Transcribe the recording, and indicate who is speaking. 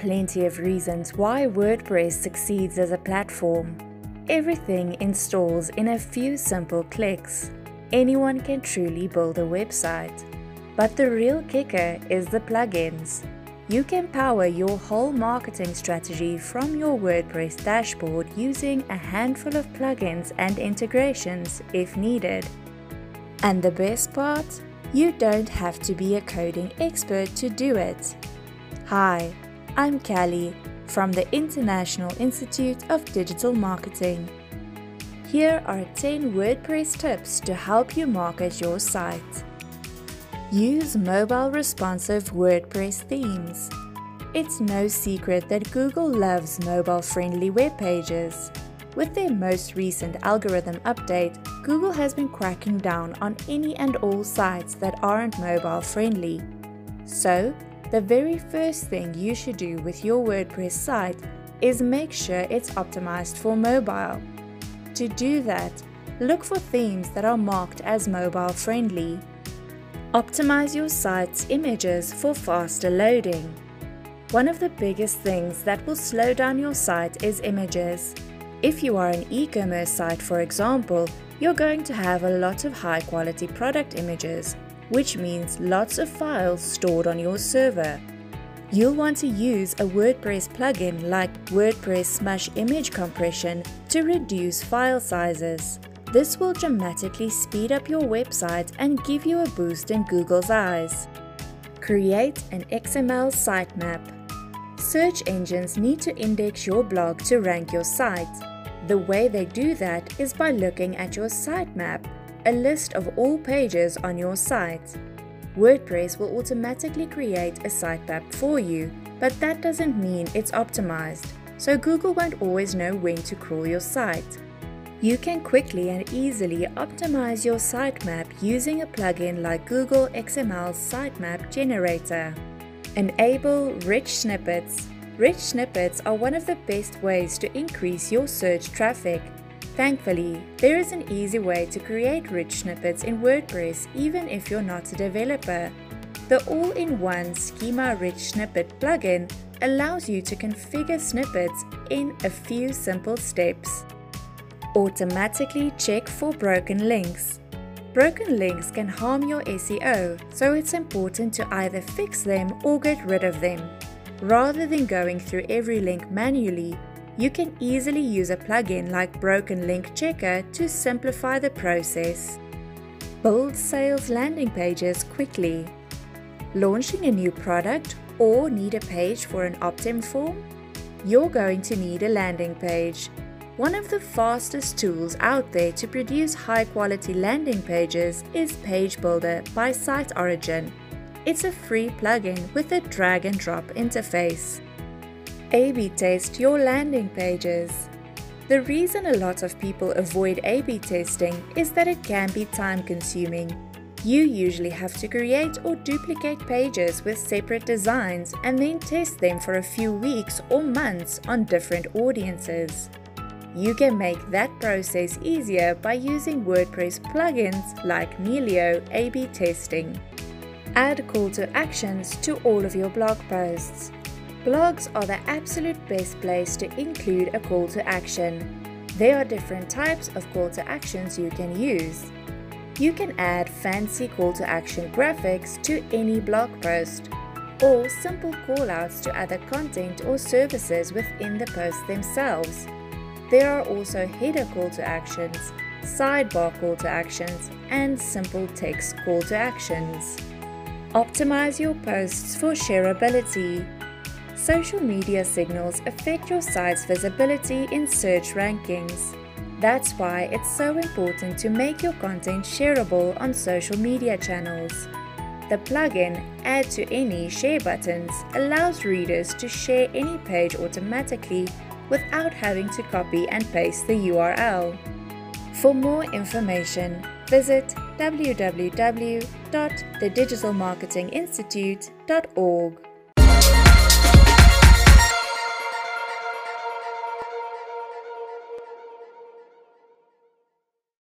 Speaker 1: plenty of reasons why WordPress succeeds as a platform. Everything installs in a few simple clicks. Anyone can truly build a website. But the real kicker is the plugins. You can power your whole marketing strategy from your WordPress dashboard using a handful of plugins and integrations if needed. And the best part? You don't have to be a coding expert to do it. Hi, I'm Callie from the International Institute of Digital Marketing. Here are 10 WordPress tips to help you market your site. Use mobile responsive WordPress themes. It's no secret that Google loves mobile friendly web pages. With their most recent algorithm update, Google has been cracking down on any and all sites that aren't mobile friendly. So, the very first thing you should do with your WordPress site is make sure it's optimized for mobile. To do that, look for themes that are marked as mobile friendly. Optimize your site's images for faster loading. One of the biggest things that will slow down your site is images. If you are an e-commerce site, for example, you're going to have a lot of high quality product images, which means lots of files stored on your server. You'll want to use a WordPress plugin like WordPress Smush Image Compression to reduce file sizes. This will dramatically speed up your website and give you a boost in Google's eyes. Create an XML sitemap. Search engines need to index your blog to rank your site. The way they do that is by looking at your sitemap, a list of all pages on your site. WordPress will automatically create a sitemap for you, but that doesn't mean it's optimized, so Google won't always know when to crawl your site. You can quickly and easily optimize your sitemap using a plugin like Google XML Sitemap Generator. Enable rich snippets Rich snippets are one of the best ways to increase your search traffic. Thankfully, there is an easy way to create rich snippets in WordPress even if you're not a developer. The all-in-one Schema Rich Snippet plugin allows you to configure snippets in a few simple steps. Automatically check for broken links. Broken links can harm your SEO, so it's important to either fix them or get rid of them. Rather than going through every link manually, you can easily use a plugin like Broken Link Checker to simplify the process. Build sales landing pages quickly. Launching a new product or need a page for an opt-in form? You're going to need a landing page. One of the fastest tools out there to produce high quality landing pages is Page Builder by SiteOrigin. It's a free plugin with a drag and drop interface. A-B test your landing pages. The reason a lot of people avoid A-B testing is that it can be time consuming. You usually have to create or duplicate pages with separate designs and then test them for a few weeks or months on different audiences. You can make that process easier by using WordPress plugins like Nelio A-B testing. Add call to actions to all of your blog posts. Blogs are the absolute best place to include a call to action. There are different types of call to actions you can use. You can add fancy call to action graphics to any blog post, or simple callouts to other content or services within the post themselves. There are also header call to actions, sidebar call to actions, and simple text call to actions. Optimize your posts for shareability. Social media signals affect your site's visibility in search rankings. That's why it's so important to make your content shareable on social media channels. The plugin AddToAny Share Buttons allows readers to share any page automatically without having to copy and paste the URL. For more information, visit www.thedigitalmarketinginstitute.org.